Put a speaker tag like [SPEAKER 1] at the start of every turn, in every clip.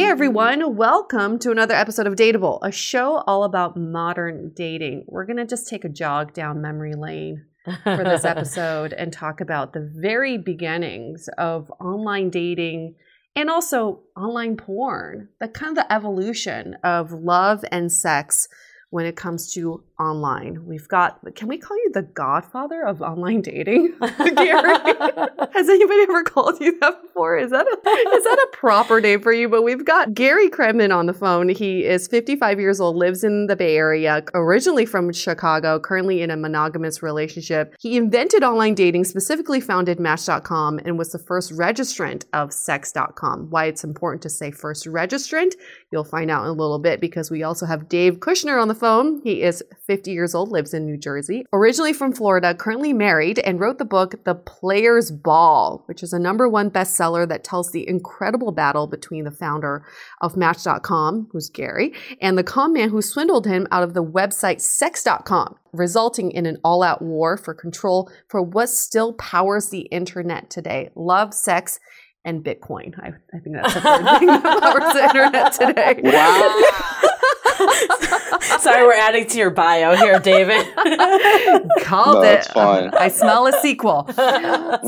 [SPEAKER 1] Hey everyone, welcome to another episode of Dateable, a show all about modern dating. We're going to just take a jog down memory lane for this episode and talk about the very beginnings of online dating and also online porn, the kind of the evolution of love and sex when it comes to online. We've got, can we call you the godfather of online dating, Gary? Has anybody ever called you that before? Is that, a, is that a proper name for you? But we've got Gary Kremen on the phone. He is 55 years old, lives in the Bay Area, originally from Chicago, currently in a monogamous relationship. He invented online dating, specifically founded Match.com, and was the first registrant of Sex.com. Why it's important to say first registrant, you'll find out in a little bit because we also have Dave Kushner on the phone. He is 50 years old, lives in New Jersey, originally from Florida, currently married, and wrote the book The Player's Ball, which is a number one bestseller that tells the incredible battle between the founder of Match.com, who's Gary, and the con man who swindled him out of the website Sex.com, resulting in an all out war for control for what still powers the internet today love, sex, and Bitcoin. I, I think that's the third thing that powers the internet today.
[SPEAKER 2] Wow. Sorry, we're adding to your bio here, David.
[SPEAKER 1] Called no, it. Fine. I smell a sequel.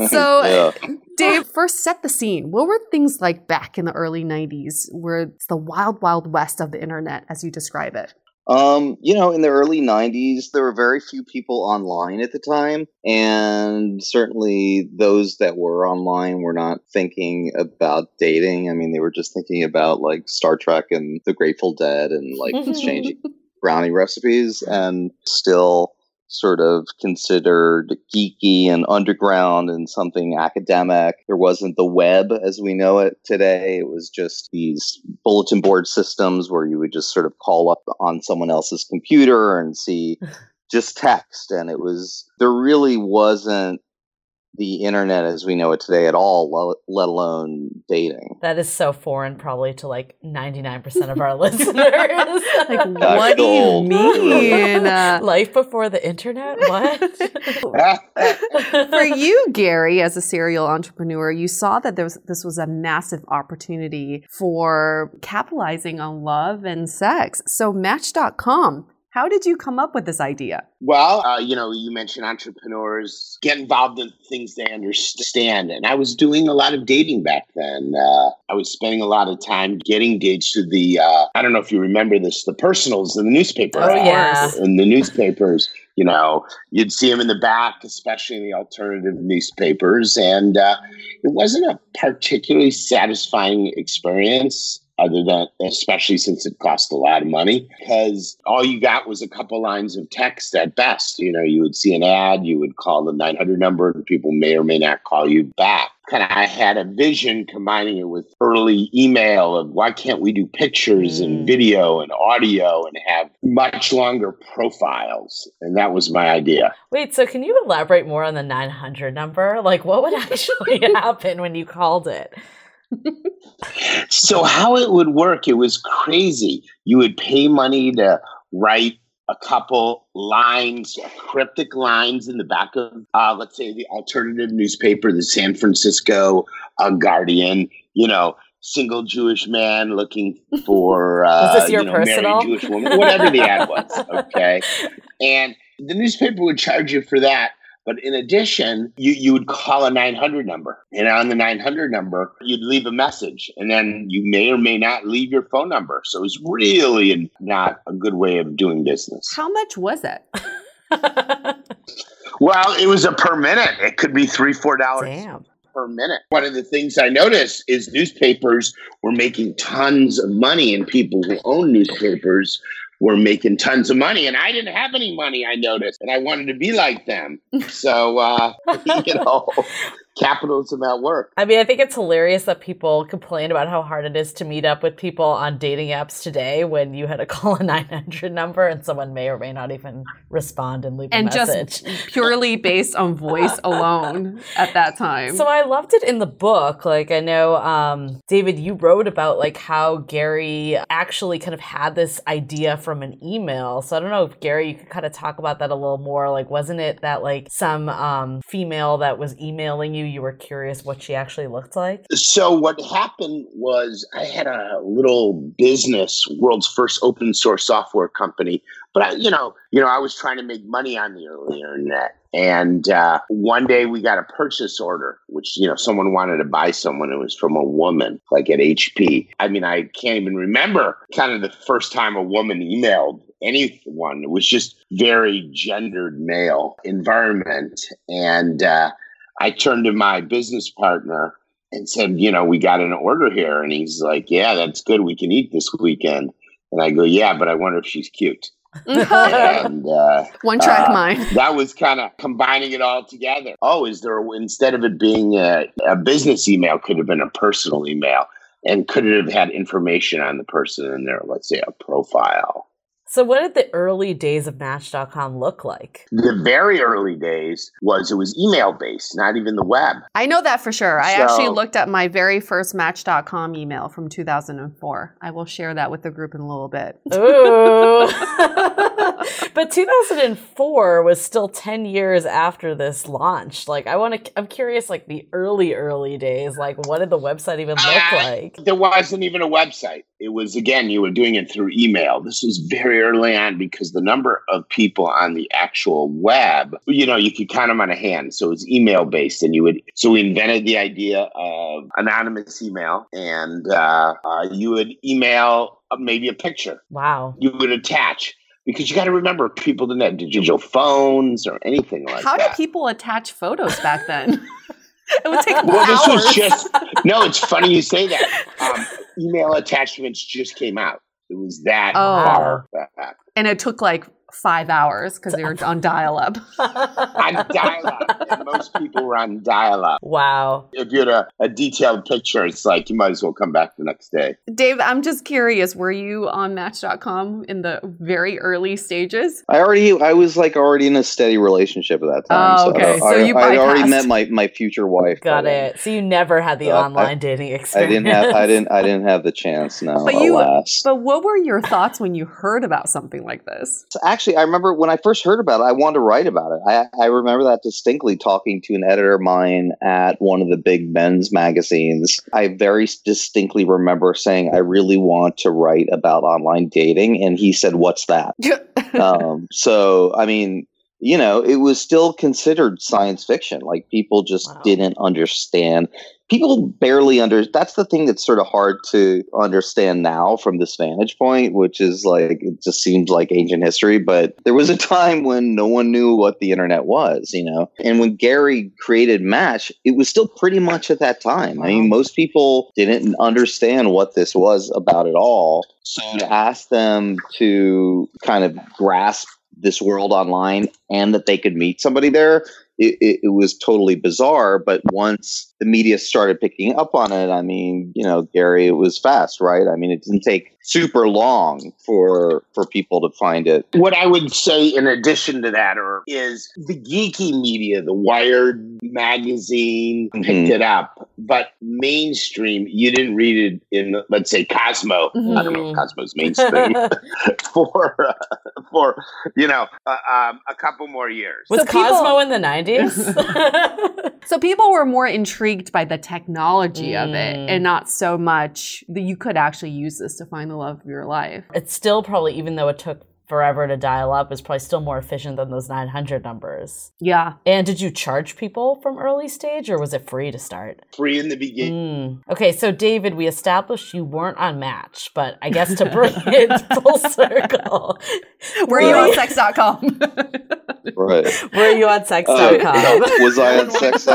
[SPEAKER 1] So, yeah. Dave, first set the scene. What were things like back in the early 90s where it's the wild, wild west of the internet, as you describe it?
[SPEAKER 3] Um, you know, in the early 90s, there were very few people online at the time. And certainly those that were online were not thinking about dating. I mean, they were just thinking about like Star Trek and the Grateful Dead and like exchanging brownie recipes. And still, sort of considered geeky and underground and something academic. There wasn't the web as we know it today. It was just these bulletin board systems where you would just sort of call up on someone else's computer and see just text. And it was, there really wasn't the internet as we know it today at all, let alone dating.
[SPEAKER 2] That is so foreign, probably to like 99% of our listeners.
[SPEAKER 1] like, what do you mean?
[SPEAKER 2] Life before the internet? What?
[SPEAKER 1] For you, Gary, as a serial entrepreneur, you saw that there was, this was a massive opportunity for capitalizing on love and sex. So, Match.com how did you come up with this idea?
[SPEAKER 4] Well, uh, you know, you mentioned entrepreneurs get involved in things they understand. And I was doing a lot of dating back then. Uh, I was spending a lot of time getting engaged to the, uh, I don't know if you remember this, the personals in the newspaper.
[SPEAKER 2] Oh, yeah.
[SPEAKER 4] In the newspapers. You know, you'd see them in the back, especially in the alternative newspapers. And uh, it wasn't a particularly satisfying experience other than especially since it cost a lot of money because all you got was a couple lines of text at best. You know you would see an ad you would call the 900 number and people may or may not call you back. Kind of i had a vision combining it with early email of why can't we do pictures mm. and video and audio and have much longer profiles? And that was my idea.
[SPEAKER 2] Wait so can you elaborate more on the 900 number? Like what would actually happen when you called it
[SPEAKER 4] so how it would work, it was crazy. You would pay money to write a couple lines, cryptic lines in the back of, uh, let's say, the alternative newspaper, the San Francisco uh, Guardian. You know, single Jewish man looking for uh, you know, married Jewish woman, whatever the ad was. Okay, and the newspaper would charge you for that but in addition, you, you would call a 900 number. And on the 900 number, you'd leave a message. And then you may or may not leave your phone number. So it's really not a good way of doing business.
[SPEAKER 1] How much was it?
[SPEAKER 4] well, it was a per minute. It could be three, four dollars.
[SPEAKER 2] Damn
[SPEAKER 4] per minute. One of the things I noticed is newspapers were making tons of money, and people who own newspapers were making tons of money and I didn't have any money, I noticed, and I wanted to be like them. So, uh, you know, capitalism at work.
[SPEAKER 2] I mean, I think it's hilarious that people complain about how hard it is to meet up with people on dating apps today when you had to call a 900 number and someone may or may not even respond and leave
[SPEAKER 1] and
[SPEAKER 2] a message.
[SPEAKER 1] just purely based on voice alone at that time.
[SPEAKER 2] So I loved it in the book. Like I know um, David you wrote about like how Gary actually kind of had this idea from an email. So I don't know if Gary you could kind of talk about that a little more. Like wasn't it that like some um, female that was emailing you you were curious what she actually looked like?
[SPEAKER 4] So what happened was I had a little business, world's first open source software company, but I, you know, you know, I was trying to make money on the early internet. And uh, one day we got a purchase order, which, you know, someone wanted to buy someone. It was from a woman, like at HP. I mean, I can't even remember kind of the first time a woman emailed anyone. It was just very gendered male environment. And uh, I turned to my business partner and said, you know, we got an order here. And he's like, yeah, that's good. We can eat this weekend. And I go, yeah, but I wonder if she's cute.
[SPEAKER 1] and uh, one track uh, mind.
[SPEAKER 4] That was kind of combining it all together. Oh, is there instead of it being a, a business email, could have been a personal email, and could it have had information on the person in there, let's say a profile
[SPEAKER 2] so, what did the early days of Match.com look like?
[SPEAKER 4] The very early days was it was email based, not even the web.
[SPEAKER 1] I know that for sure. I actually looked at my very first Match.com email from 2004. I will share that with the group in a little bit.
[SPEAKER 2] Ooh. but 2004 was still 10 years after this launched. Like, I want to, I'm curious, like the early, early days, like what did the website even look uh, like?
[SPEAKER 4] There wasn't even a website. It was, again, you were doing it through email. This was very early on because the number of people on the actual web, you know, you could count them on a hand. So it's email based, and you would. So we invented the idea of anonymous email, and uh, uh, you would email maybe a picture.
[SPEAKER 2] Wow.
[SPEAKER 4] You would attach because you got to remember people didn't have digital phones or anything like
[SPEAKER 1] How
[SPEAKER 4] that.
[SPEAKER 1] How did people attach photos back then? it would take
[SPEAKER 4] well,
[SPEAKER 1] hours.
[SPEAKER 4] this was just no. It's funny you say that. Um, email attachments just came out. It was that oh. far back.
[SPEAKER 1] And it took like five hours because they were on dial up.
[SPEAKER 4] on dial up. Most people were on dial up.
[SPEAKER 2] Wow.
[SPEAKER 4] If you had a, a detailed picture, it's like you might as well come back the next day.
[SPEAKER 1] Dave, I'm just curious, were you on Match.com in the very early stages?
[SPEAKER 3] I already, I was like already in a steady relationship at that time.
[SPEAKER 1] Oh, okay. So
[SPEAKER 3] I,
[SPEAKER 1] you
[SPEAKER 3] I, already met my, my future wife. by
[SPEAKER 2] Got
[SPEAKER 3] then.
[SPEAKER 2] it. So you never had the
[SPEAKER 3] Uh, I-
[SPEAKER 2] online dating experience.
[SPEAKER 3] I didn't have, I didn't, I didn't have the chance. No,
[SPEAKER 1] But you- But what were your thoughts when you heard about something like this?
[SPEAKER 3] So actually, I remember when I first heard about it, I wanted to write about it. I, I remember that distinctly talking to an editor of mine at one of the big men's magazines. I very distinctly remember saying, I really want to write about online dating. And he said, What's that? um, so, I mean, you know, it was still considered science fiction. Like people just
[SPEAKER 2] Wow.
[SPEAKER 3] didn't understand. People barely under. That's the thing that's sort of hard to understand now from this vantage point, which is like it just seems like ancient history. But there was a time when no one knew what the internet was, you know. And when Gary created Match, it was still pretty much at that time. I mean, most people didn't understand what this was about at all. So to ask them to kind of grasp this world online and that they could meet somebody there, it, it, it was totally bizarre. But once the media started picking up on it, I mean, you know, Gary, it was fast, right? I mean, it didn't take super long for for people to find it.
[SPEAKER 4] What I would say in addition to that or is the geeky media, the Wired magazine picked
[SPEAKER 3] Mhm.
[SPEAKER 4] it up, but mainstream, you didn't read it in, let's say, Cosmo. I don't know if
[SPEAKER 2] Mhm.
[SPEAKER 4] Cosmo's mainstream for uh, for you know uh, um, a couple more years.
[SPEAKER 2] Was
[SPEAKER 1] So people-
[SPEAKER 2] Cosmo in the 90s?
[SPEAKER 1] So people were more intrigued by the technology of it
[SPEAKER 2] Mm.
[SPEAKER 1] and not so much that you could actually use this to find the love of your life.
[SPEAKER 2] it's still probably, even though it took forever to dial up, is probably still more efficient than those 900 numbers.
[SPEAKER 1] Yeah.
[SPEAKER 2] And did you charge people from early stage or was it free to start?
[SPEAKER 4] Free in the beginning.
[SPEAKER 2] Mm. Okay, so David, we established you weren't on Match, but I guess to bring it full circle,
[SPEAKER 1] Were you on sex.com?
[SPEAKER 3] Right.
[SPEAKER 2] were you on
[SPEAKER 3] Uh,
[SPEAKER 2] sex.com?
[SPEAKER 3] no, was I on sex?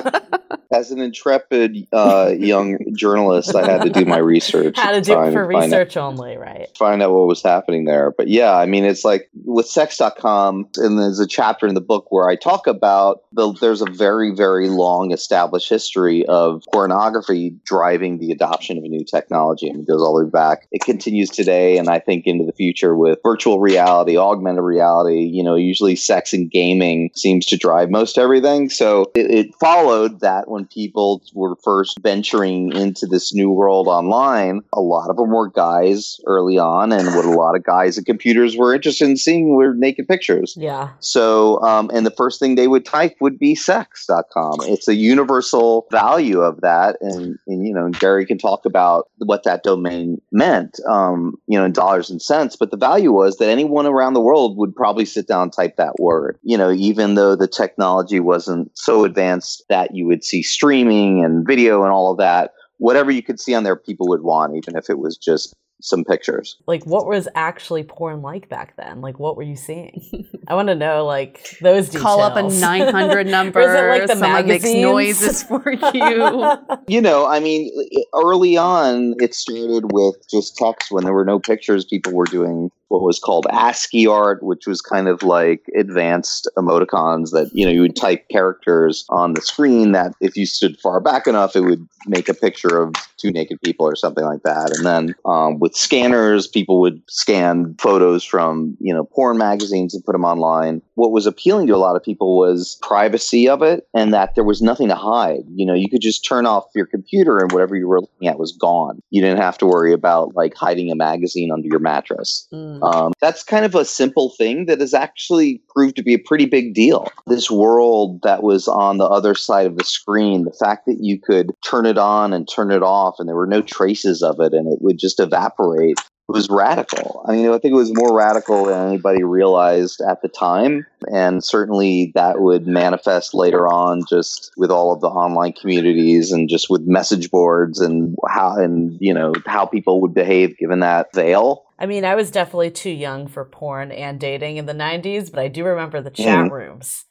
[SPEAKER 3] As an intrepid uh, young journalist, I had to do my research.
[SPEAKER 2] How to do it for
[SPEAKER 3] find out-
[SPEAKER 2] research only, right?
[SPEAKER 3] find out what was happening there. But yeah, I mean, it's like with sex.com, and there's a chapter in the book where I talk about the, there's a very, very long established history of pornography driving the adoption of a new technology. I mean, it goes all the way back. It continues today, and I think into the future with virtual reality, augmented reality, you know, usually sex and gaming seems to drive most everything. So it, it followed that when people were first venturing into this new world online, a lot of them were guys early on, and what a lot of guys at computers were interested in seeing were naked pictures.
[SPEAKER 2] Yeah.
[SPEAKER 3] So, um, and the first thing they would type would be sex.com. It's a universal value of that. And, and, you know, Gary can talk about what that domain meant, um, you know, in dollars and cents. But the value was that anyone around the world would probably sit down and type that word, you know, even though the technology wasn't so advanced that you would see streaming and video and all of that. Whatever you could see on there, people would want, even if it was just some pictures.
[SPEAKER 2] Like, what was actually porn like back then? Like, what were you seeing? I want to know, like, those details.
[SPEAKER 1] Call up a 900 number.
[SPEAKER 2] Is it like the
[SPEAKER 1] Someone makes noises for you.
[SPEAKER 3] You know, I mean, early on, it started with just text when there were no pictures. People were doing what was called ASCII art, which was kind of like advanced emoticons that, you know, you would type characters on the screen that if you stood far back enough, it would make a picture of two naked people or something like that. And then um, with scanners, people would scan photos from, you know, porn magazines and put them online. What was appealing to a lot of people was privacy of it and that there was nothing to hide. You know, you could just turn off your computer and whatever you were looking at was gone. You didn't have to worry about like hiding a magazine under your mattress.
[SPEAKER 2] Mm.
[SPEAKER 3] Um, that's kind of a simple thing that has actually proved to be a pretty big deal. This world that was on the other side of the screen, the fact that you could turn it on and turn it off and there were no traces of it and it would just evaporate It was radical. I mean, I think it was more radical than anybody realized at the time. And certainly that would manifest later on just with all of the online communities and just with message boards and how, and, you know, how people would behave given that veil.
[SPEAKER 2] I mean, I was definitely too young for porn and dating in the 90s, but I do remember the chat
[SPEAKER 3] Mhm.
[SPEAKER 2] rooms.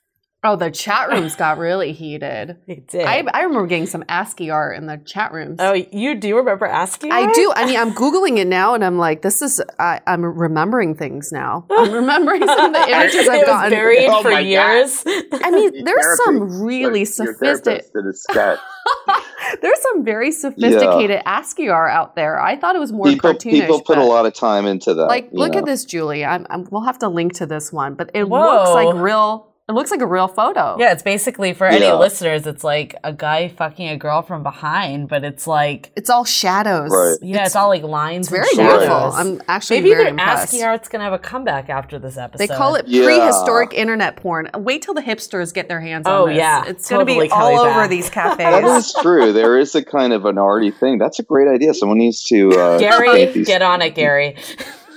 [SPEAKER 1] Oh, the chat rooms got really heated.
[SPEAKER 2] They did.
[SPEAKER 1] I, I remember getting some ASCII art in the chat rooms.
[SPEAKER 2] oh, you do remember asking?
[SPEAKER 1] I do. I mean, I'm googling it now, and I'm like, this is. I, I'm remembering things now. I'm remembering some of the images I've gotten.
[SPEAKER 2] buried
[SPEAKER 4] Oh
[SPEAKER 2] for
[SPEAKER 4] my God.
[SPEAKER 2] years.
[SPEAKER 1] I mean, there's
[SPEAKER 4] Therapy.
[SPEAKER 1] some really
[SPEAKER 4] Like,
[SPEAKER 1] sophisticated.
[SPEAKER 4] did a sketch.
[SPEAKER 1] There's some very sophisticated ASCII art out there. I thought it was more
[SPEAKER 3] people
[SPEAKER 1] cartoonish.
[SPEAKER 3] people put a lot of time into that.
[SPEAKER 1] Like, look
[SPEAKER 3] know.
[SPEAKER 1] at this, Julie. I'm, I'm, we'll have to link to this one, but it
[SPEAKER 2] Whoa.
[SPEAKER 1] looks like real. It looks like a real photo.
[SPEAKER 2] Yeah, it's basically for any
[SPEAKER 3] Yeah.
[SPEAKER 2] listeners, it's like a guy fucking a girl from behind, but it's like
[SPEAKER 1] It's all shadows.
[SPEAKER 3] Right.
[SPEAKER 2] yeah, it's, all like lines.
[SPEAKER 1] It's very
[SPEAKER 2] and
[SPEAKER 1] beautiful.
[SPEAKER 2] shadows.
[SPEAKER 1] I'm actually
[SPEAKER 2] Maybe
[SPEAKER 1] very
[SPEAKER 2] their
[SPEAKER 1] impressed.
[SPEAKER 2] ASCII art's gonna have a comeback after this episode.
[SPEAKER 1] They call it
[SPEAKER 3] Yeah.
[SPEAKER 1] prehistoric internet porn. Wait till the hipsters get their hands on
[SPEAKER 2] Oh,
[SPEAKER 1] this.
[SPEAKER 2] yeah.
[SPEAKER 1] It's going to
[SPEAKER 2] Totally
[SPEAKER 1] be all
[SPEAKER 2] coming
[SPEAKER 1] over
[SPEAKER 2] back.
[SPEAKER 1] these
[SPEAKER 3] That
[SPEAKER 1] cafes.
[SPEAKER 3] is true. There is a kind of an arty thing. That's a great idea. Someone needs to uh,
[SPEAKER 2] Gary,
[SPEAKER 3] these
[SPEAKER 2] get on it, Gary.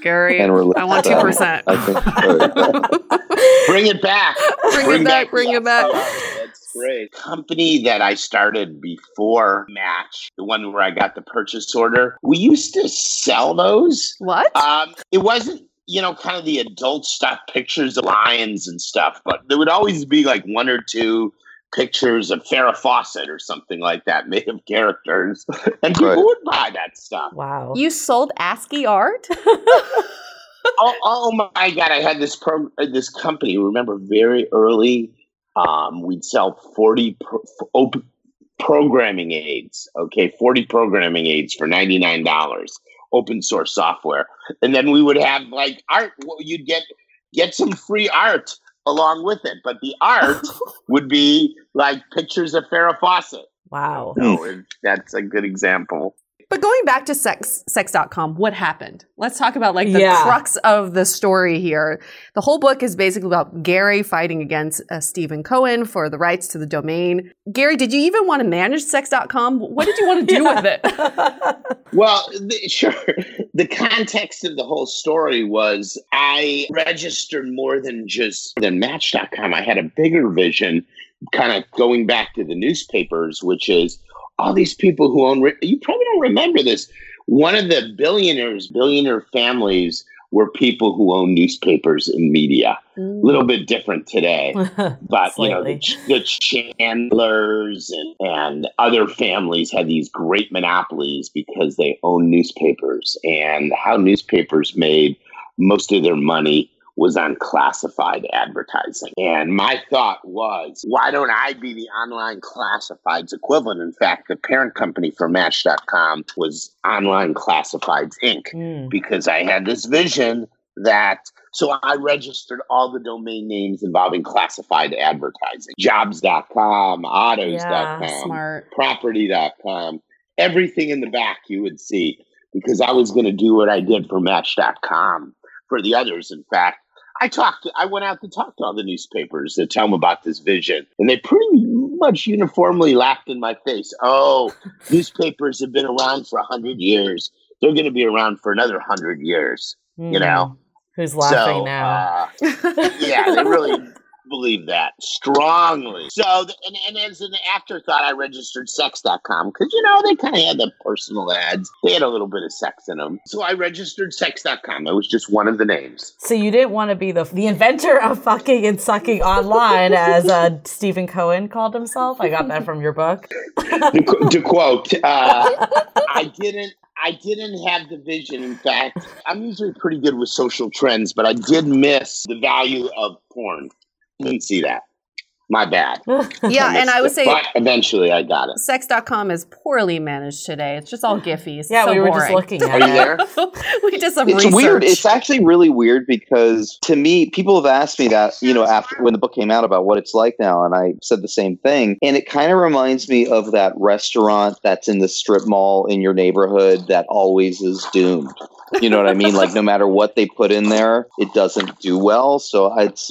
[SPEAKER 1] Gary,
[SPEAKER 3] and release
[SPEAKER 1] I want 2%.
[SPEAKER 3] I think.
[SPEAKER 4] Bring it back.
[SPEAKER 1] Bring it back, bring it back.
[SPEAKER 4] That's great. Company that I started before Match, the one where I got the purchase order, we used to sell those.
[SPEAKER 1] What?
[SPEAKER 4] Um, it wasn't, you know, kind of the adult stuff, pictures of lions and stuff, but there would always be like one or two pictures of Farrah Fawcett or something like that made of characters. And people
[SPEAKER 3] Right.
[SPEAKER 4] would buy that stuff.
[SPEAKER 2] Wow.
[SPEAKER 1] you sold ASCII art?
[SPEAKER 4] oh, oh my god! I had this pro uh, this company. Remember, very early, um, we'd sell forty pro- op- programming aids. Okay, forty programming aids for ninety nine dollars, open source software, and then we would have like art. well, You'd get get some free art along with it, but the art would be like pictures of Farrah Fawcett.
[SPEAKER 2] wow.
[SPEAKER 4] So that's a good example.
[SPEAKER 1] But going back to sex, sex.com, what happened? Let's talk about like the
[SPEAKER 2] Yeah.
[SPEAKER 1] crux of the story here. The whole book is basically about Gary fighting against uh, Stephen Cohen for the rights to the domain. Gary, did you even want to manage sex.com? What did you want to do with it?
[SPEAKER 4] Well, the, sure. The context of the whole story was I registered more than just than Match.com. I had a bigger vision, kind of going back to the newspapers, which is all these people who own. You probably don't remember this. One of the billionaires, billionaire families, were people who own newspapers and media. A little bit different today but you know the. The Chandlers and, and other families had these great monopolies because they own newspapers and how newspapers made most of their money was on classified advertising and my thought was why don't i be the online classifieds equivalent in fact the parent company for match.com was online classifieds inc
[SPEAKER 2] Mm.
[SPEAKER 4] because I had this vision that so I registered all the domain names involving classified advertising. Jobs.com, autos.com,
[SPEAKER 2] Yeah,
[SPEAKER 1] Smart.
[SPEAKER 4] property.com, everything in the back you would see because I was going to do what I did for match.com for the others in fact. I talked I went out to talk to all the newspapers to tell them about this vision and they pretty much uniformly laughed in my face. Oh, newspapers have been around for a 100 years they're going to be around for another hundred years. You know,
[SPEAKER 2] Mm. Who's laughing
[SPEAKER 4] so
[SPEAKER 2] now?
[SPEAKER 4] Uh, yeah, they really believe that strongly. So, and, and as an afterthought, I registered sex.com because you know they kind of had the personal ads. They had a little bit of sex in them, so I registered sex.com. It was just one of the names.
[SPEAKER 2] So you didn't want to be the the inventor of fucking and sucking online, as uh, Stephen Cohen called himself. I got that from your book.
[SPEAKER 4] to, to quote, uh, I didn't. I didn't have the vision. In fact, I'm usually pretty good with social trends, but I did miss the value of porn. Didn't see that. My bad.
[SPEAKER 1] Yeah, and I would say
[SPEAKER 4] But eventually, I got it.
[SPEAKER 1] sex.com is poorly managed today. It's just all giffies.
[SPEAKER 2] Yeah,
[SPEAKER 1] So
[SPEAKER 2] we were
[SPEAKER 1] boring.
[SPEAKER 2] just looking at
[SPEAKER 4] Are you
[SPEAKER 2] it.
[SPEAKER 4] there?
[SPEAKER 1] we did some
[SPEAKER 3] It's
[SPEAKER 1] research.
[SPEAKER 3] weird. It's actually really weird because to me, people have asked me that, you know, after when the book came out about what it's like now, and I said the same thing. And it kind of reminds me of that restaurant that's in the strip mall in your neighborhood that always is doomed. You know what I mean? Like no matter what they put in there, it doesn't do well. So it's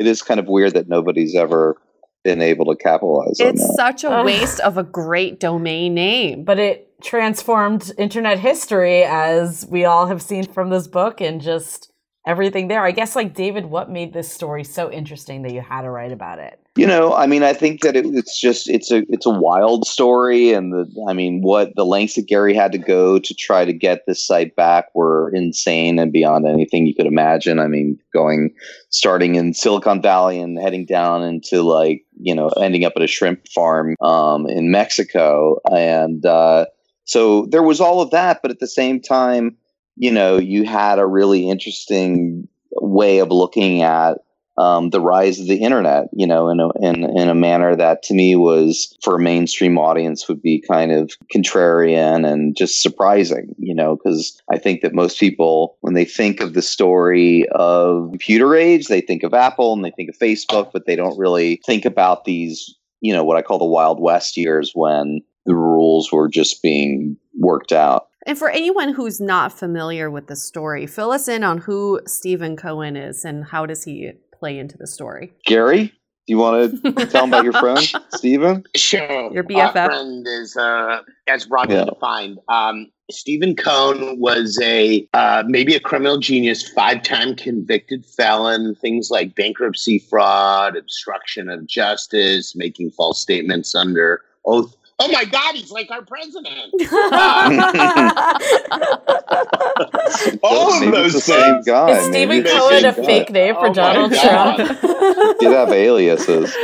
[SPEAKER 3] it is kind of weird that nobody's ever been able to capitalize on
[SPEAKER 1] It's such a
[SPEAKER 2] Ugh.
[SPEAKER 1] waste of a great domain name.
[SPEAKER 2] but it transformed internet history, as we all have seen from this book, and just everything there. I guess, like David, what made this story so interesting that you had to write about it?
[SPEAKER 3] You know, I mean, I think that it, it's just it's a it's a wild story, and the I mean, what the lengths that Gary had to go to try to get this site back were insane and beyond anything you could imagine. I mean, going starting in Silicon Valley and heading down into like you know ending up at a shrimp farm um, in Mexico, and uh, so there was all of that, but at the same time, you know, you had a really interesting way of looking at um, the rise of the internet, you know, in a, in, in a manner that to me was for a mainstream audience would be kind of contrarian and just surprising, you know, because I think that most people, when they think of the story of computer age, they think of Apple and they think of Facebook, but they don't really think about these, you know, what I call the Wild West years when the rules were just being worked out.
[SPEAKER 1] And for anyone who's not familiar with the story, fill us in on who Stephen Cohen is and how does he play into the story.
[SPEAKER 3] Gary, do you want to tell them about your friend, Stephen?
[SPEAKER 4] Sure.
[SPEAKER 1] Your BFF?
[SPEAKER 4] Our friend is, uh, as broadly
[SPEAKER 3] Yeah.
[SPEAKER 4] defined. Um, Stephen Cohen was a uh, maybe a criminal genius, five-time convicted felon. Things like bankruptcy fraud, obstruction of justice, making false statements under oath. Oh my God, he's like our president. All of those
[SPEAKER 3] the same guy.
[SPEAKER 2] Is
[SPEAKER 3] Maybe
[SPEAKER 2] Stephen
[SPEAKER 3] it's
[SPEAKER 2] Cohen a fake name for
[SPEAKER 4] Oh
[SPEAKER 2] Donald Trump?
[SPEAKER 3] Did have aliases.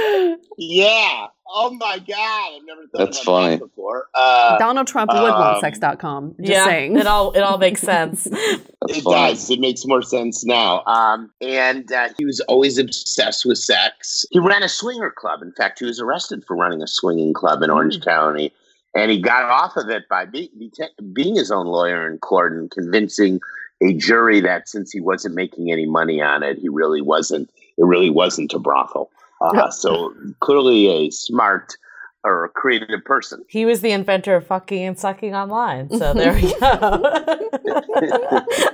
[SPEAKER 4] Yeah. Oh my God, I've never thought
[SPEAKER 3] That's
[SPEAKER 4] about
[SPEAKER 3] funny.
[SPEAKER 4] that before. Uh,
[SPEAKER 1] Donald Trump would want
[SPEAKER 4] Um,
[SPEAKER 1] sex.com. Just
[SPEAKER 2] yeah,
[SPEAKER 1] saying.
[SPEAKER 2] it all it all makes sense.
[SPEAKER 4] It
[SPEAKER 3] funny.
[SPEAKER 4] does. It makes more sense now. Um, and uh, he was always obsessed with sex. He ran a swinger club. In fact, he was arrested for running a swinging club in Orange County. And he got off of it by be, be, being his own lawyer in court and convincing a jury that since he wasn't making any money on it, he really wasn't. It really wasn't a brothel. Uh, so clearly, a smart or creative person.
[SPEAKER 2] He was the inventor of fucking and sucking online. So there we go.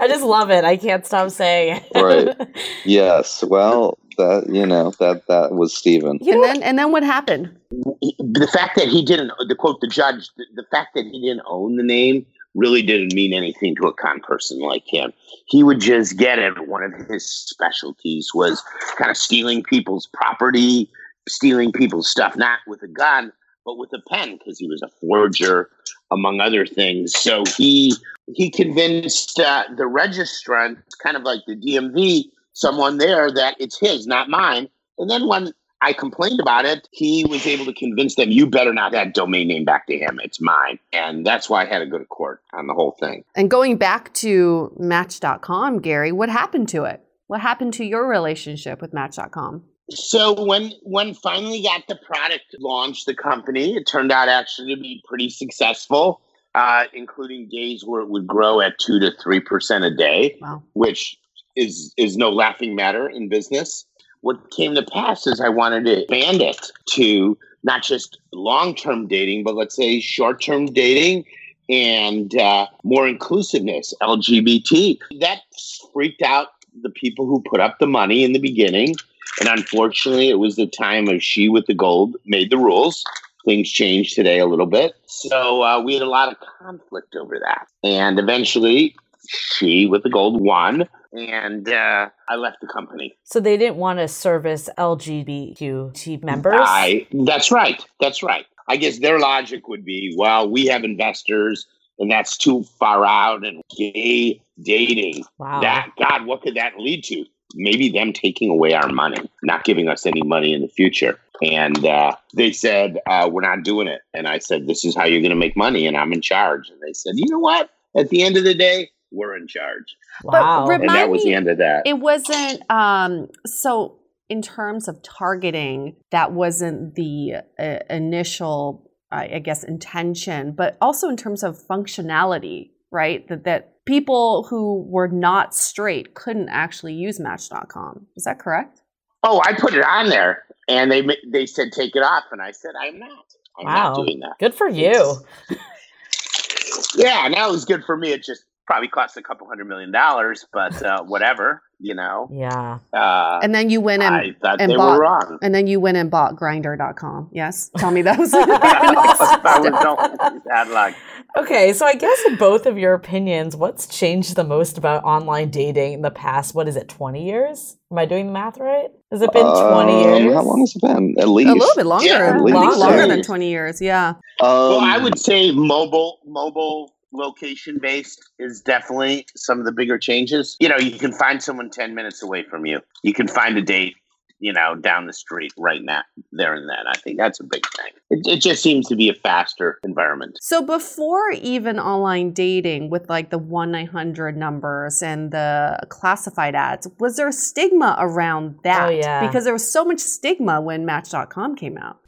[SPEAKER 2] I just love it. I can't stop saying it.
[SPEAKER 3] Right. Yes. Well, that you know that that was Stephen.
[SPEAKER 2] You
[SPEAKER 1] and then and then what happened?
[SPEAKER 4] the fact that he didn't the quote the judge the, the fact that he didn't own the name really didn't mean anything to a con person like him. He would just get it. One of his specialties was kind of stealing people's property stealing people's stuff not with a gun but with a pen because he was a forger among other things. So he he convinced uh, the registrant kind of like the dmv someone there that it's his not mine. And then when I complained about it. He was able to convince them, you better not that domain name back to him. It's mine. And that's why I had to go to court on the whole thing.
[SPEAKER 1] And going back to Match.com, Gary, what happened to it? What happened to your relationship with Match.com?
[SPEAKER 4] So when when finally got the product launched, the company, it turned out actually to be pretty successful, uh, including days where it would grow at two to three percent a day,
[SPEAKER 1] Wow.
[SPEAKER 4] which is is no laughing matter in business. What came to pass is I wanted to expand it to not just long term dating, but let's say short term dating and uh, more inclusiveness, LGBT. That freaked out the people who put up the money in the beginning. And unfortunately, it was the time of She with the Gold made the rules. Things changed today a little bit. So uh, we had a lot of conflict over that. And eventually, She with the Gold won. And uh, I left the company.
[SPEAKER 2] so they didn't want to service LGBTQ members.
[SPEAKER 4] I, that's right. That's right. I guess their logic would be, well, we have investors, and that's too far out, and gay dating.
[SPEAKER 2] wow.
[SPEAKER 4] That God, what could that lead to? Maybe them taking away our money, not giving us any money in the future. And uh, they said, uh, "We're not doing it." And I said, "This is how you're going to make money, and I'm in charge." And they said, "You know what? At the end of the day, we're in charge."
[SPEAKER 2] wow.
[SPEAKER 1] But
[SPEAKER 4] And that
[SPEAKER 1] Remind
[SPEAKER 4] was the end of that.
[SPEAKER 1] It wasn't um so in terms of targeting that wasn't the uh, initial I I guess intention, but also in terms of functionality, right? That that people who were not straight couldn't actually use match.com. Is that correct?
[SPEAKER 4] Oh, I put it on there, and they they said take it off, and I said I'm not. I'm
[SPEAKER 2] Wow.
[SPEAKER 4] not doing that.
[SPEAKER 2] Good for you.
[SPEAKER 4] Yeah, now it was good for me. It just probably cost a couple hundred million dollars, but uh, whatever, you know.
[SPEAKER 2] Yeah.
[SPEAKER 4] Uh,
[SPEAKER 1] And then you went and
[SPEAKER 4] I thought
[SPEAKER 1] and
[SPEAKER 4] they
[SPEAKER 1] bought-
[SPEAKER 4] were wrong.
[SPEAKER 1] and then you went and bought grinder.com. Yes? Tell me that was
[SPEAKER 4] I was bad luck.
[SPEAKER 2] Okay, so I guess in both of your opinions, what's changed the most about online dating in the past? What is it, 20 years? Am I doing the math right? Has it been 20
[SPEAKER 3] Um,
[SPEAKER 2] years?
[SPEAKER 3] How long has it been? At least
[SPEAKER 1] A little bit longer.
[SPEAKER 4] Yeah,
[SPEAKER 3] at
[SPEAKER 1] think
[SPEAKER 3] least,
[SPEAKER 1] longer than 20 years. Yeah.
[SPEAKER 3] Um,
[SPEAKER 4] well, I would say mobile mobile location based is definitely some of the bigger changes. You know, you can find someone 10 minutes away from you. You can find a date, you know, down the street right now, there and then. I think that's a big thing. It, it just seems to be a faster environment.
[SPEAKER 1] So before even online dating with like the 1 900 numbers and the classified ads, was there a stigma around that?
[SPEAKER 2] Oh, yeah.
[SPEAKER 1] Because there was so much stigma when Match.com came out.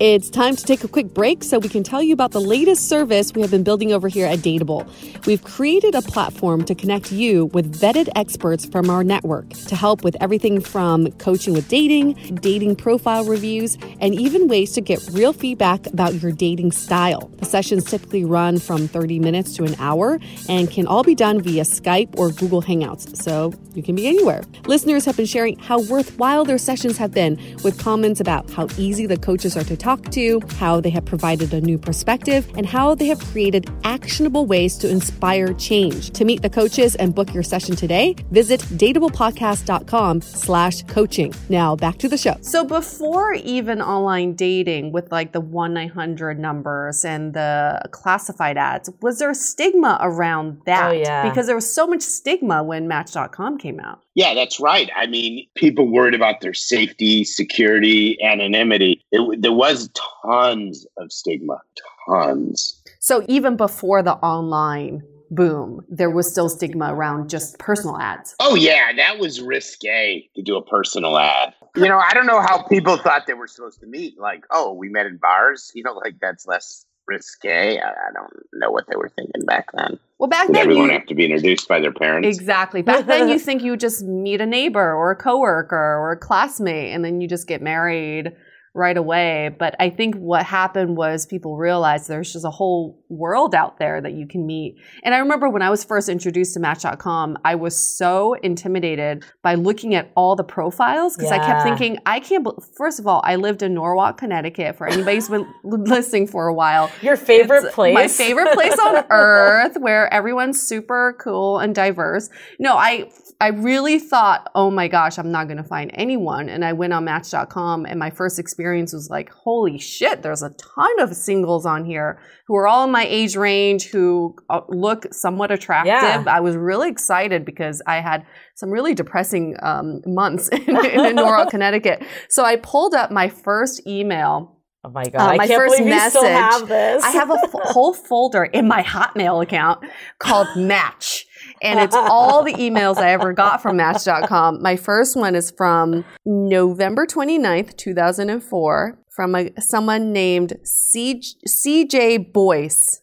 [SPEAKER 5] It's time to take a quick break so we can tell you about the latest service we have been building over here at Dateable. We've created a platform to connect you with vetted experts from our network to help with everything from coaching with dating, dating profile reviews, and even ways to get real feedback about your dating style. The sessions typically run from 30 minutes to an hour and can all be done via Skype or Google Hangouts, so you can be anywhere. Listeners have been sharing how worthwhile their sessions have been with comments about how easy the coaches are to talk to, how they have provided a new perspective, and how they have created actionable ways to inspire change. To meet the coaches and book your session today, visit dateablepodcast.com slash coaching. Now back to the show.
[SPEAKER 1] So before even online dating with like the 1 900 numbers and the classified ads, was there a stigma around that?
[SPEAKER 2] Oh, yeah.
[SPEAKER 1] Because there was so much stigma when Match.com came out.
[SPEAKER 4] Yeah, that's right. I mean, people worried about their safety, security, anonymity. It, there was tons of stigma, tons.
[SPEAKER 1] So even before the online boom, there was still stigma around just personal ads.
[SPEAKER 4] Oh yeah, that was risque to do a personal ad. You know, I don't know how people thought they were supposed to meet. Like, oh, we met in bars. You know, like that's less risque. I, I don't know what they were thinking back then.
[SPEAKER 1] Well, back then
[SPEAKER 4] everyone
[SPEAKER 1] you,
[SPEAKER 4] have to be introduced by their parents?
[SPEAKER 1] Exactly. Back then, you think you just meet a neighbor or a coworker or a classmate, and then you just get married right away. But I think what happened was people realized there's just a whole world out there that you can meet. And I remember when I was first introduced to Match.com, I was so intimidated by looking at all the profiles because I kept thinking, I can't. First of all, I lived in Norwalk, Connecticut. For anybody who's been listening for a while,
[SPEAKER 2] Your favorite
[SPEAKER 1] it's
[SPEAKER 2] place?
[SPEAKER 1] My favorite place on earth where everyone's super cool and diverse. No, I I really thought, oh my gosh, I'm not gonna find anyone. And I went on match.com and my first experience was like, holy shit, there's a ton of singles on here who are all in my age range, who uh, look somewhat attractive.
[SPEAKER 2] Yeah.
[SPEAKER 1] I was really excited because I had some really depressing um, months in, in Norwalk, Connecticut. So I pulled up my first email
[SPEAKER 2] Oh my god!
[SPEAKER 1] Uh,
[SPEAKER 2] I
[SPEAKER 1] my
[SPEAKER 2] can't
[SPEAKER 1] first
[SPEAKER 2] believe you still
[SPEAKER 1] message,
[SPEAKER 2] have this.
[SPEAKER 1] I have a f- whole folder in my Hotmail account called Match. And it's all the emails I ever got from Match.com. My first one is from November 29th, 2004, from a, someone named C, CJ Boyce.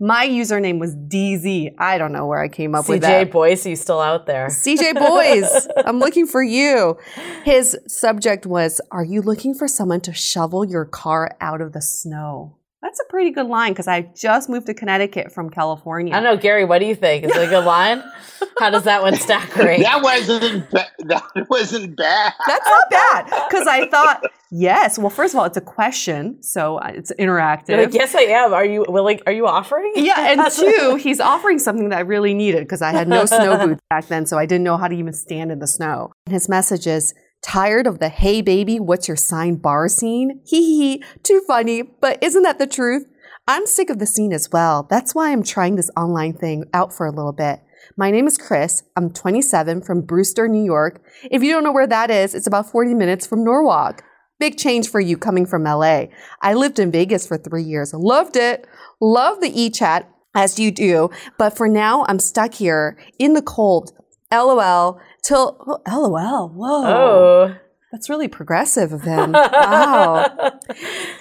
[SPEAKER 1] My username was DZ. I don't know where I came up with that.
[SPEAKER 2] CJ Boyce, you still out there?
[SPEAKER 1] CJ Boyce, I'm looking for you. His subject was Are you looking for someone to shovel your car out of the snow? That's a pretty good line because I just moved to Connecticut from California.
[SPEAKER 2] I don't know, Gary. What do you think? Is it a good line? How does that one stack rate?
[SPEAKER 4] That wasn't ba- that wasn't bad.
[SPEAKER 1] That's not bad because I thought, yes. Well, first of all, it's a question, so uh, it's interactive.
[SPEAKER 2] Like, yes, I am. Are you willing? Are you offering?
[SPEAKER 1] Yeah, and two, he's offering something that I really needed because I had no snow boots back then, so I didn't know how to even stand in the snow. His message is tired of the hey baby, what's your sign bar scene? Hee hee too funny, but isn't that the truth? I'm sick of the scene as well. That's why I'm trying this online thing out for a little bit. My name is Chris. I'm 27 from Brewster, New York. If you don't know where that is, it's about 40 minutes from Norwalk. Big change for you coming from LA. I lived in Vegas for three years. Loved it. Love the e-chat as you do. But for now, I'm stuck here in the cold. LOL till oh, LOL. Whoa.
[SPEAKER 2] Oh.
[SPEAKER 1] That's really progressive of him. Wow.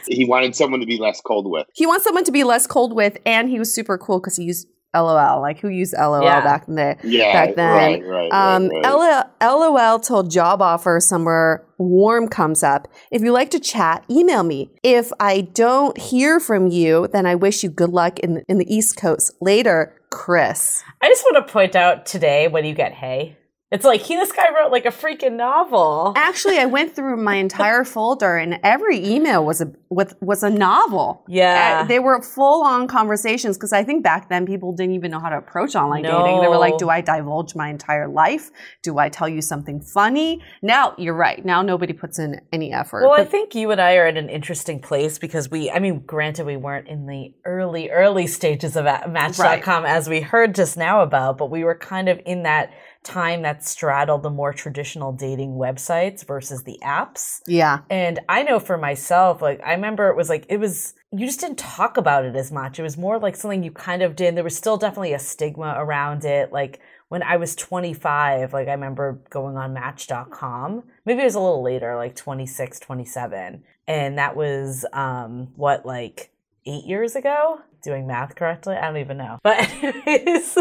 [SPEAKER 4] He wanted someone to be less cold with.
[SPEAKER 1] he wants someone to be less cold with, and he was super cool because he used LOL. Like who used LOL
[SPEAKER 2] Yeah.
[SPEAKER 1] back in the
[SPEAKER 4] Yeah,
[SPEAKER 1] back then?
[SPEAKER 4] right, right,
[SPEAKER 1] Um,
[SPEAKER 4] right, right.
[SPEAKER 1] LOL, LOL till job offer somewhere warm comes up. If you like to chat, email me. If I don't hear from you, then I wish you good luck in in the East Coast. Later, Chris.
[SPEAKER 2] I just want to point out today when you get hey. It's like he, this guy wrote like a freaking novel.
[SPEAKER 1] Actually, I went through my entire folder, and every email was a with was a novel.
[SPEAKER 2] Yeah.
[SPEAKER 1] Uh, they were full on conversations because I think back then people didn't even know how to approach online dating. They were like, "Do I divulge my entire life? Do I tell you something funny?" Now you're right. Now nobody puts in any effort.
[SPEAKER 2] Well, I think you and I are in an interesting place because we, I mean, granted, we weren't in the early, early stages of Match.com as we heard just now about, but we were kind of in that time that straddled the more traditional dating websites versus the apps.
[SPEAKER 1] yeah,
[SPEAKER 2] And I know for myself, like, I remember it was like, it was, you just didn't talk about it as much. It was more like something you kind of did. There was still definitely a stigma around it. Like, when I was 25, like, I remember going on Match.com. Maybe it was a little later, like 26, 27. And that was, um, what, like, eight years ago? Doing math correctly? I don't even know. But, anyways.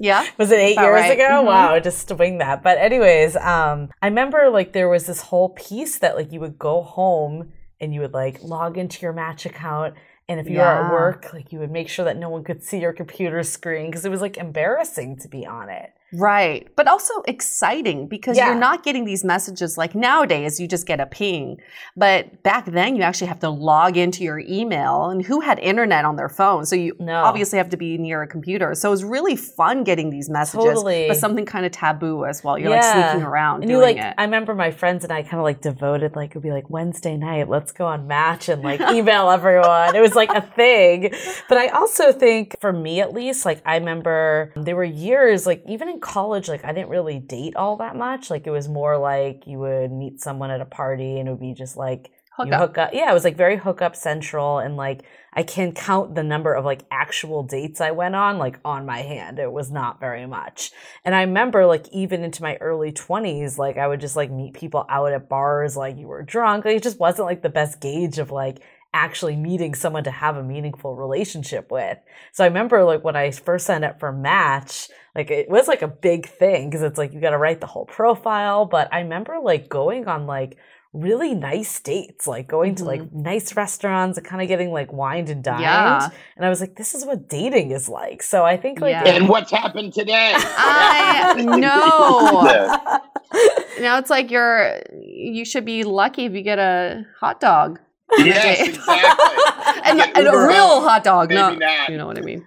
[SPEAKER 1] yeah.
[SPEAKER 2] Was it eight years
[SPEAKER 1] right.
[SPEAKER 2] ago?
[SPEAKER 1] Mhm.
[SPEAKER 2] Wow, just to wing that. But anyways, um, I remember like there was this whole piece that like you would go home and you would like log into your Match account, and if you were at work, like you would make sure that no one could see your computer screen because it was like embarrassing to be on it.
[SPEAKER 1] Right. But also exciting because
[SPEAKER 2] Yeah.
[SPEAKER 1] you're not getting these messages like nowadays you just get a ping. But back then you actually have to log into your email and who had internet on their phone? So you
[SPEAKER 2] No.
[SPEAKER 1] obviously have to be near a computer. So it was really fun getting these messages.
[SPEAKER 2] Totally.
[SPEAKER 1] But something kind of taboo as well. You're like sneaking around
[SPEAKER 2] And you
[SPEAKER 1] doing
[SPEAKER 2] like,
[SPEAKER 1] it.
[SPEAKER 2] I remember my friends and I kind of like devoted, like, it would be like Wednesday night, let's go on Match and like email everyone. It was like a thing. But I also think, for me at least, like, I remember um, there were years, like, even in college, like, I didn't really date all that much. Like, it was more like you would meet someone at a party and it would be just like,
[SPEAKER 1] Hook
[SPEAKER 2] you
[SPEAKER 1] up.
[SPEAKER 2] hook up. Yeah, it was like very hookup central, and like I can count the number of like actual dates I went on like on my hand. It was not very much. And I remember like even into my early twenties, like I would just like meet people out at bars, like you were drunk. Like, it just wasn't like the best gauge of like actually meeting someone to have a meaningful relationship with. So I remember like when I first signed up for Match, like it was like a big thing because it's like you got to write the whole profile. But I remember like going on like really nice dates, like going to like mm-hmm. nice restaurants and kind of getting like wined and dined.
[SPEAKER 1] Yeah.
[SPEAKER 2] And I was like, this is what dating is like. So I think like
[SPEAKER 1] Yeah.
[SPEAKER 4] And what's happened today?
[SPEAKER 1] I know. Now it's like you're you should be lucky if you get a hot dog.
[SPEAKER 4] Yes, exactly.
[SPEAKER 1] And, and a real hot dog,
[SPEAKER 4] maybe
[SPEAKER 1] no.
[SPEAKER 4] not.
[SPEAKER 1] You know what I mean?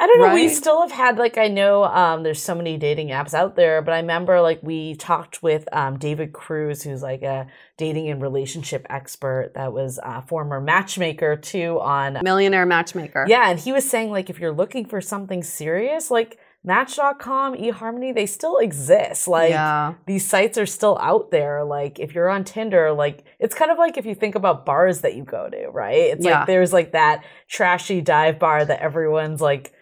[SPEAKER 2] I don't know. We still have had like I know um, there's so many dating apps out there, but I remember like we talked with um, David Cruz, who's like a dating and relationship expert that was a former matchmaker too on
[SPEAKER 1] Millionaire matchmaker.
[SPEAKER 2] yeah, and he was saying like if you're looking for something serious, like Match.com, eHarmony, they still exist. Like
[SPEAKER 1] yeah.
[SPEAKER 2] these sites are still out there. Like if you're on Tinder, like it's kind of like if you think about bars that you go to, right? It's
[SPEAKER 1] Yeah.
[SPEAKER 2] like there's like that trashy dive bar that everyone's like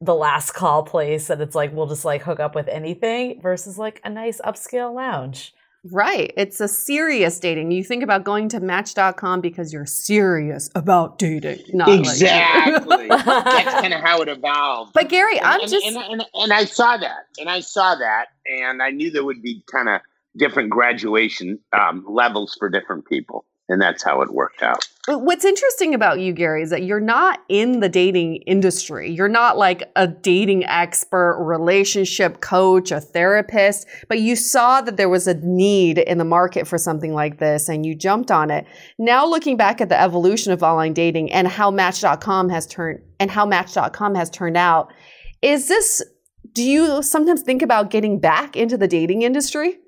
[SPEAKER 2] the last call place that it's like we'll just like hook up with anything versus like a nice upscale lounge.
[SPEAKER 1] Right. It's a serious dating. You think about going to match.com because you're serious about dating. Not like-
[SPEAKER 4] Exactly. That's kind of how it evolved.
[SPEAKER 1] but Gary,
[SPEAKER 4] And-
[SPEAKER 1] I'm
[SPEAKER 4] and,
[SPEAKER 1] just
[SPEAKER 4] and, and, and I saw that, and I saw that, and I knew there would be kind of different graduation um, levels for different people, and that's how it worked out.
[SPEAKER 1] What's interesting about you, Gary, is that you're not in the dating industry. You're not like a dating expert, relationship coach, a therapist, but you saw that there was a need in the market for something like this and you jumped on it. Now looking back at the evolution of online dating and how match.com has turned and how match.com has turned out, is this do you sometimes think about getting back into the dating industry?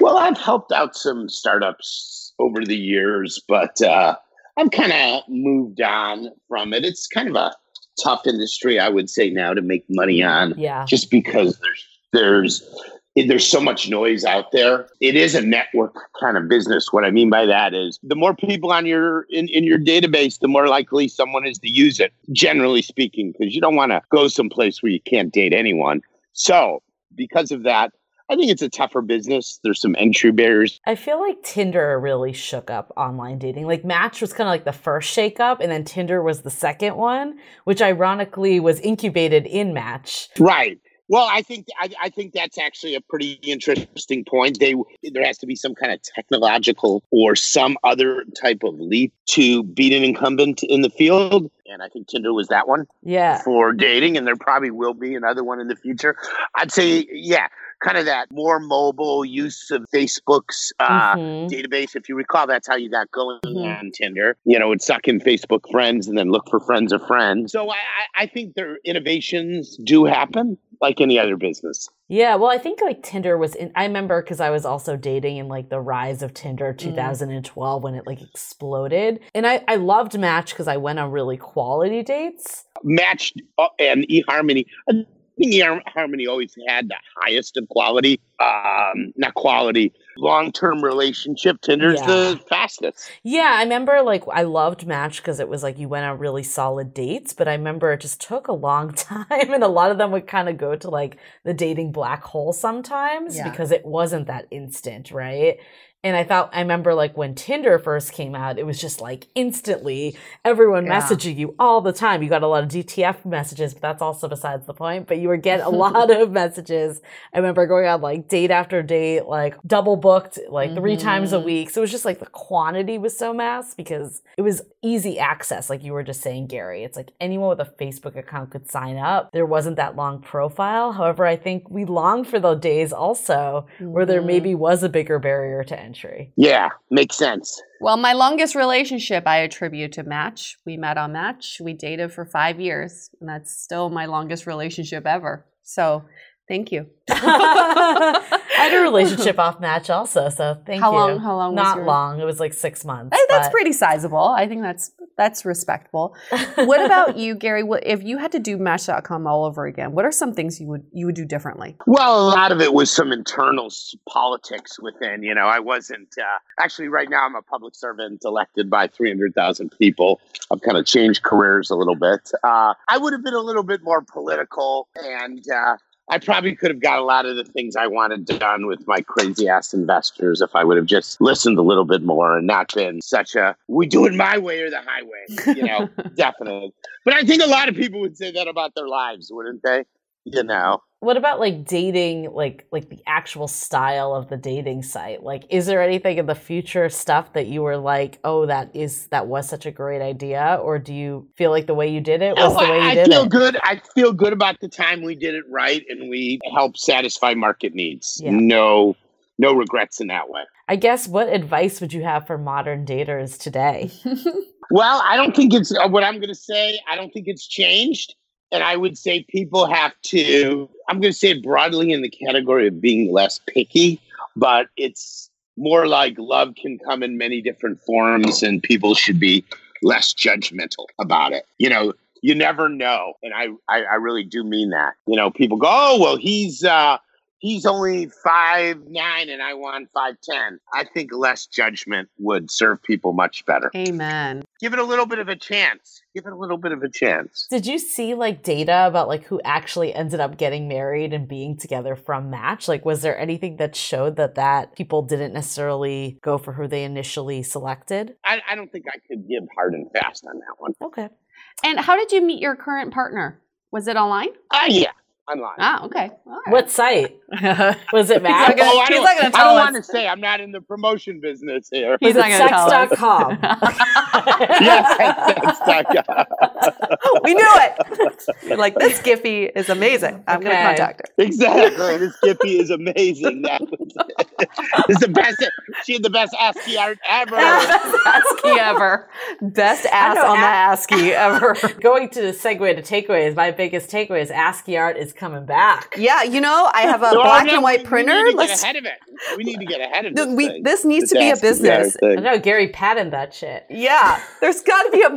[SPEAKER 4] Well, I've helped out some startups over the years, but uh, I've kind of moved on from it. It's kind of a tough industry, I would say, now to make money on.
[SPEAKER 2] Yeah.
[SPEAKER 4] just because there's there's there's so much noise out there. It is a network kind of business. What I mean by that is the more people on your in, in your database, the more likely someone is to use it, generally speaking, because you don't want to go someplace where you can't date anyone. So because of that, I think it's a tougher business. There's some entry barriers.
[SPEAKER 2] I feel like Tinder really shook up online dating. Like Match was kind of like the first shakeup, and then Tinder was the second one, which ironically was incubated in Match.
[SPEAKER 4] Right. Well, I think I, I think that's actually a pretty interesting point. They there has to be some kind of technological or some other type of leap to beat an incumbent in the field, and I think Tinder was that one
[SPEAKER 2] Yeah.
[SPEAKER 4] for dating, and there probably will be another one in the future. I'd say, yeah, kind of that more mobile use of Facebook's uh,
[SPEAKER 2] Mhm.
[SPEAKER 4] database. If you recall, that's how you got going
[SPEAKER 1] Mhm.
[SPEAKER 4] on Tinder. You know, it's suck in Facebook friends and then look for friends of friends. So I, I think their innovations do happen like any other business.
[SPEAKER 2] Yeah, well, I think like Tinder was in. I remember because I was also dating in like the rise of Tinder 2012 when it like exploded. And I, I loved Match because I went on really quality dates.
[SPEAKER 4] Matched uh, and eHarmony. I think eHarmony always had the highest of quality, um, not quality, long term relationship. Tinder's
[SPEAKER 2] Yeah.
[SPEAKER 4] the fastest.
[SPEAKER 2] Yeah, I remember like I loved Match because it was like you went on really solid dates, but I remember it just took a long time and a lot of them would kind of go to like the dating black hole sometimes
[SPEAKER 1] Yeah.
[SPEAKER 2] because it wasn't that instant, right? And I thought I remember like when Tinder first came out, it was just like instantly everyone
[SPEAKER 1] Yeah.
[SPEAKER 2] messaging you all the time. You got a lot of DTF messages, but that's also besides the point. But you were getting a lot of messages. I remember going on like date after date, like double booked like three times a
[SPEAKER 1] Mhm.
[SPEAKER 2] week. So it was just like the quantity was so mass because it was easy access. Like you were just saying, Gary, it's like anyone with a Facebook account could sign up. There wasn't that long profile. However, I think we long for the days also where there
[SPEAKER 1] Mhm.
[SPEAKER 2] maybe was a bigger barrier to entry.
[SPEAKER 4] Yeah, makes sense.
[SPEAKER 1] Well, my longest relationship I attribute to Match. We met on Match. We dated for five years, and that's still my longest relationship ever. So, thank you.
[SPEAKER 2] I had a relationship off match also, so thank
[SPEAKER 1] How
[SPEAKER 2] you.
[SPEAKER 1] long- how long was
[SPEAKER 2] Not
[SPEAKER 1] yours?
[SPEAKER 2] long. It was like six months.
[SPEAKER 1] Hey, that's
[SPEAKER 2] but-
[SPEAKER 1] pretty sizable. I think that's that's respectable. what about you, Gary? What, if you had to do Match.com all over again, what are some things you would you would do differently?
[SPEAKER 4] Well, a lot of it was some internal politics within. You know, I wasn't uh, actually right now. I'm a public servant elected by 300,000 people. I've kind of changed careers a little bit. Uh, I would have been a little bit more political, and uh, I probably could have got a lot of the things I wanted done with my crazy ass investors if I would have just listened a little bit more and not been such a we do it my way or the highway. You know, definitely. But I think a lot of people would say that about their lives, wouldn't they? You know.
[SPEAKER 2] What about like dating, like like the actual style of the dating site? Like, is there anything in the future stuff that you were like, oh, that is that was such a great idea, or do you feel like the way you did it was
[SPEAKER 4] No,
[SPEAKER 2] the way you
[SPEAKER 4] I, I
[SPEAKER 2] did
[SPEAKER 4] feel
[SPEAKER 2] it?
[SPEAKER 4] good. I feel good about the time we did it right, and we helped satisfy market needs.
[SPEAKER 2] Yeah.
[SPEAKER 4] No, no regrets in that way.
[SPEAKER 2] I guess what advice would you have for modern daters today?
[SPEAKER 4] Well, I don't think it's uh, what I'm going to say. I don't think it's changed, and I would say people have to. I'm going to say it broadly in the category of being less picky, but it's more like love can come in many different forms, and people should be less judgmental about it. You know, you never know, and I, I, I really do mean that. You know, people go, "Oh, well, he's uh, he's only five nine, and I want five ten. I think less judgment would serve people much better.
[SPEAKER 1] Amen.
[SPEAKER 4] Give it a little bit of a chance. Give it a little bit of a chance.
[SPEAKER 2] Did you see like data about like who actually ended up getting married and being together from Match? Like, was there anything that showed that that people didn't necessarily go for who they initially selected?
[SPEAKER 4] I, I don't think I could give hard and fast on that one.
[SPEAKER 2] Okay.
[SPEAKER 1] And how did you meet your current partner? Was it online?
[SPEAKER 4] Ah, yeah, online.
[SPEAKER 1] Ah, okay. All right.
[SPEAKER 2] What site was it?
[SPEAKER 1] He's not gonna-
[SPEAKER 4] oh, I
[SPEAKER 1] he's
[SPEAKER 4] don't, I don't
[SPEAKER 1] us.
[SPEAKER 4] want to say I'm not in the promotion business here.
[SPEAKER 1] He's
[SPEAKER 2] Was
[SPEAKER 1] not gonna tell us.
[SPEAKER 2] sex.com?
[SPEAKER 4] yes, that's, that's,
[SPEAKER 1] we knew it. You're like this Giphy is amazing. I'm going to contact her.
[SPEAKER 4] exactly. This Skippy is amazing. That was, this is the best. She had the best ASCII art ever.
[SPEAKER 1] Best ASCII ever. Best ass
[SPEAKER 2] know,
[SPEAKER 1] on the
[SPEAKER 2] a-
[SPEAKER 1] ASCII ever.
[SPEAKER 2] Going to the segue to takeaways, my biggest takeaway is ASCII art is coming back.
[SPEAKER 1] Yeah, you know, I have a
[SPEAKER 4] No,
[SPEAKER 1] black
[SPEAKER 4] no,
[SPEAKER 1] and white
[SPEAKER 4] we-
[SPEAKER 1] printer.
[SPEAKER 4] We need to
[SPEAKER 1] Let's.
[SPEAKER 4] get ahead of it. We need to get ahead of
[SPEAKER 1] No,
[SPEAKER 4] this.
[SPEAKER 1] we-
[SPEAKER 4] thing.
[SPEAKER 1] this needs to be a business.
[SPEAKER 4] thing.
[SPEAKER 2] I know Gary patented that shit.
[SPEAKER 1] Yeah, there's got to be a,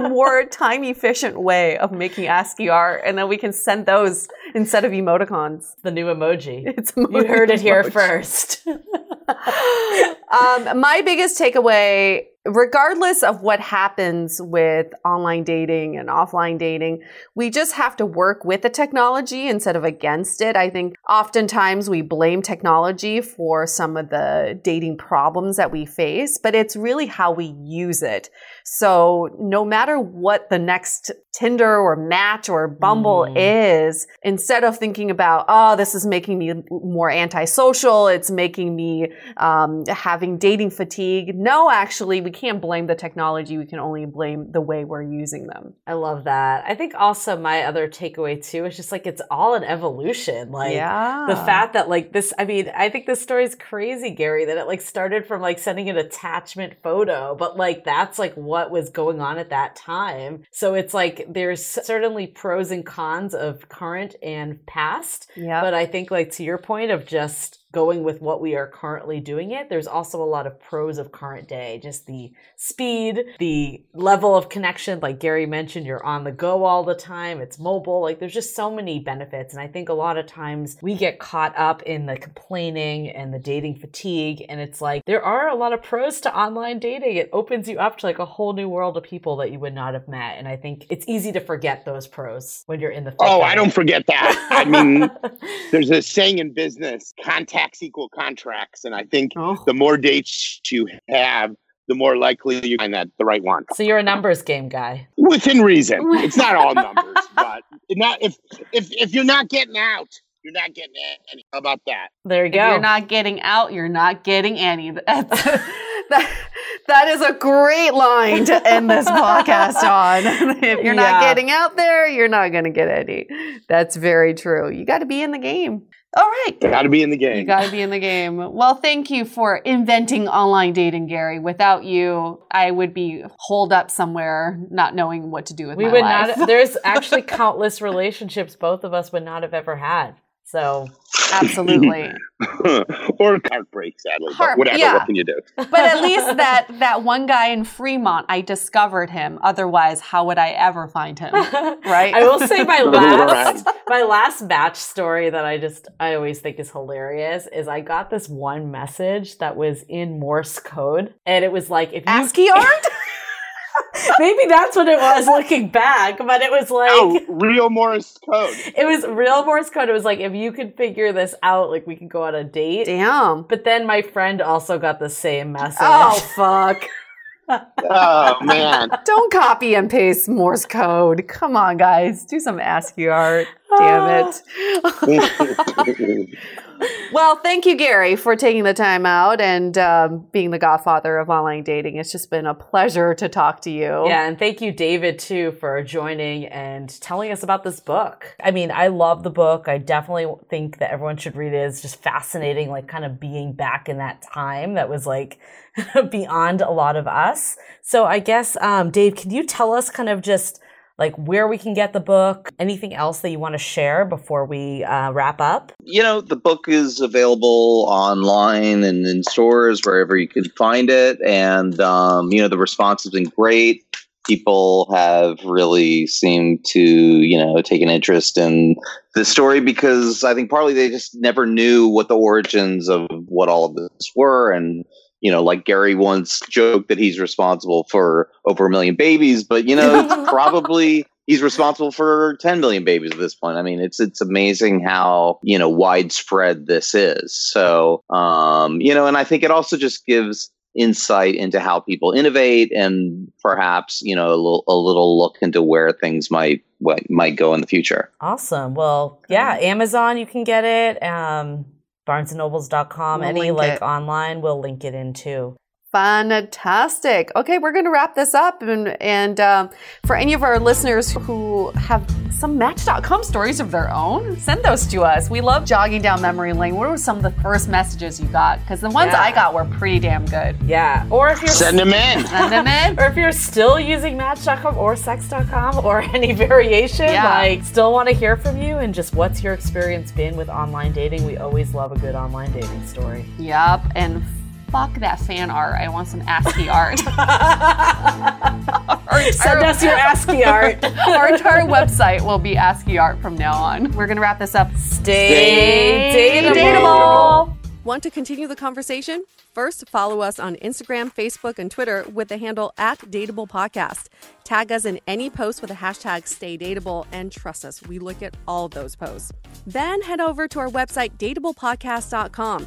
[SPEAKER 1] a more time efficient way of making ASCII art, and then we can send those instead of emoticons.
[SPEAKER 2] The new emoji.
[SPEAKER 1] It's
[SPEAKER 2] You heard it here
[SPEAKER 1] emoji.
[SPEAKER 2] first.
[SPEAKER 1] um, my biggest takeaway, regardless of what happens with online dating and offline dating, we just have to work with the technology instead of against it. I think oftentimes we blame technology for some of the dating problems that we face, but it's really how we use it. So no matter what the next Tinder or Match or Bumble
[SPEAKER 2] Mm.
[SPEAKER 1] is, instead of thinking about, oh, this is making me more antisocial, it's making me um, having dating fatigue. No, actually, we can't blame the technology. We can only blame the way we're using them.
[SPEAKER 2] I love that. I think also my other takeaway too is just like it's all an evolution. Like
[SPEAKER 1] yeah.
[SPEAKER 2] the fact that like this, I mean, I think this story is crazy, Gary, that it like started from like sending an attachment photo, but like that's like what was going on at that time. So it's like there's certainly pros and cons of current and past.
[SPEAKER 1] Yeah.
[SPEAKER 2] But I think like to your point of just going with what we are currently doing it, there's also a lot of pros of current day. Just the speed, the level of connection, like Gary mentioned, you're on the go all the time, it's mobile. Like there's just so many benefits. And I think a lot of times we get caught up in the complaining and the dating fatigue. And it's like there are a lot of pros to online dating. It opens you up to like a whole new world of people that you would not have met. And I think it's easy to forget those pros when you're in the
[SPEAKER 4] Oh, I don't forget that. I mean, there's a saying in business contact equal contracts. And I think
[SPEAKER 1] Oh.
[SPEAKER 4] the more dates you have, the more likely you find that the right one.
[SPEAKER 2] So you're a numbers game guy.
[SPEAKER 4] Within reason. It's not all numbers, but not if if if you're not getting out, you're not getting any. How about that?
[SPEAKER 2] There you
[SPEAKER 1] If
[SPEAKER 2] go.
[SPEAKER 1] you're not getting out, you're not getting any. That's, that, that is a great line to end this podcast on. if you're not getting out there, you're not going to get any. That's very true. You got to be in the game. All right.
[SPEAKER 4] Got to be in the game.
[SPEAKER 1] You got to be in the game. Well, thank you for inventing online dating, Gary. Without you, I would be holed up somewhere, not knowing what to do with
[SPEAKER 2] we
[SPEAKER 1] my
[SPEAKER 2] would
[SPEAKER 1] life.
[SPEAKER 2] not there's actually countless relationships both of us would not have ever had so
[SPEAKER 1] Absolutely.
[SPEAKER 4] or heartbreak, sadly.
[SPEAKER 1] Heart-
[SPEAKER 4] but whatever.
[SPEAKER 1] yeah.
[SPEAKER 4] What can you do?
[SPEAKER 1] but at least that that one guy in Fremont, I discovered him. Otherwise, how would I ever find him? Right?
[SPEAKER 2] i will say my
[SPEAKER 4] Right.
[SPEAKER 2] last my last Match story that i just i always think is hilarious is i got this one message that was in morse code and it was like if you
[SPEAKER 1] ASCII art?
[SPEAKER 2] maybe that's what it was looking back but it was like
[SPEAKER 4] Oh, real Morse code.
[SPEAKER 2] it was real morse code it was like if you could figure this out like we could go on a date
[SPEAKER 1] Damn.
[SPEAKER 2] but then my friend also got the same message
[SPEAKER 1] Oh fuck.
[SPEAKER 4] Oh man.
[SPEAKER 1] Don't copy and paste Morse code. Come on, guys. Do some ASCII art. Damn it. Well, thank you, Gary, for taking the time out and um, being the godfather of online dating. It's just been a pleasure to talk to you.
[SPEAKER 2] Yeah, and thank you, David, too, for joining and telling us about this book. I mean, I love the book. I definitely think that everyone should read it. It's just fascinating, like kind of being back in that time that was like beyond a lot of us. So I guess, um, Dave, can you tell us kind of just like where we can get the book? Anything else that you want to share before we uh, wrap up?
[SPEAKER 3] you know, the book is available online and in stores wherever you can find it. And, um, you know, the response has been great. People have really seemed to, you know, take an interest in the story because I think partly they just never knew what the origins of what all of this were. And, you know, like Gary once joked that he's responsible for over a million babies, but, you know, it's probably he's responsible for 10 million babies at this point. I mean, it's it's amazing how, you know, widespread this is. So, um, you know, and I think it also just gives insight into how people innovate and perhaps, you know, a little a little look into where things might what might go in the future.
[SPEAKER 2] Awesome. Well, yeah, Amazon, you can get it. Um, barnesandnobles.com,
[SPEAKER 1] We'll
[SPEAKER 2] any like
[SPEAKER 1] it.
[SPEAKER 2] online, we'll link it in too.
[SPEAKER 1] Fantastic. Okay, we're going to wrap this up. And, and um, for any of our listeners who have some Match.com stories of their own, send those to us. We love jogging down memory lane. What were some of the first messages you got? Because the ones
[SPEAKER 2] Yeah.
[SPEAKER 1] I got were pretty damn good.
[SPEAKER 2] Yeah. Or if you're
[SPEAKER 4] Send them in.
[SPEAKER 1] Send them in.
[SPEAKER 2] or if you're still using Match.com or Sex.com or any variation,
[SPEAKER 1] Yeah.
[SPEAKER 2] like still want to hear from you and just what's your experience been with online dating? We always love a good online dating story.
[SPEAKER 1] Yep. And fuck that fan art. I want some ASCII art. Our
[SPEAKER 2] Send us your ASCII art.
[SPEAKER 1] Our entire website will be ASCII art from now on. We're going to wrap this up.
[SPEAKER 2] Stay
[SPEAKER 1] Stay
[SPEAKER 2] dateable.
[SPEAKER 1] dateable.
[SPEAKER 5] Want to continue the conversation? First, follow us on Instagram, Facebook, and Twitter with the handle at Dateable Podcast. Tag us in any post with the hashtag Stay Dateable, and trust us, we look at all of those posts. Then head over to our website, dateablepodcast.com.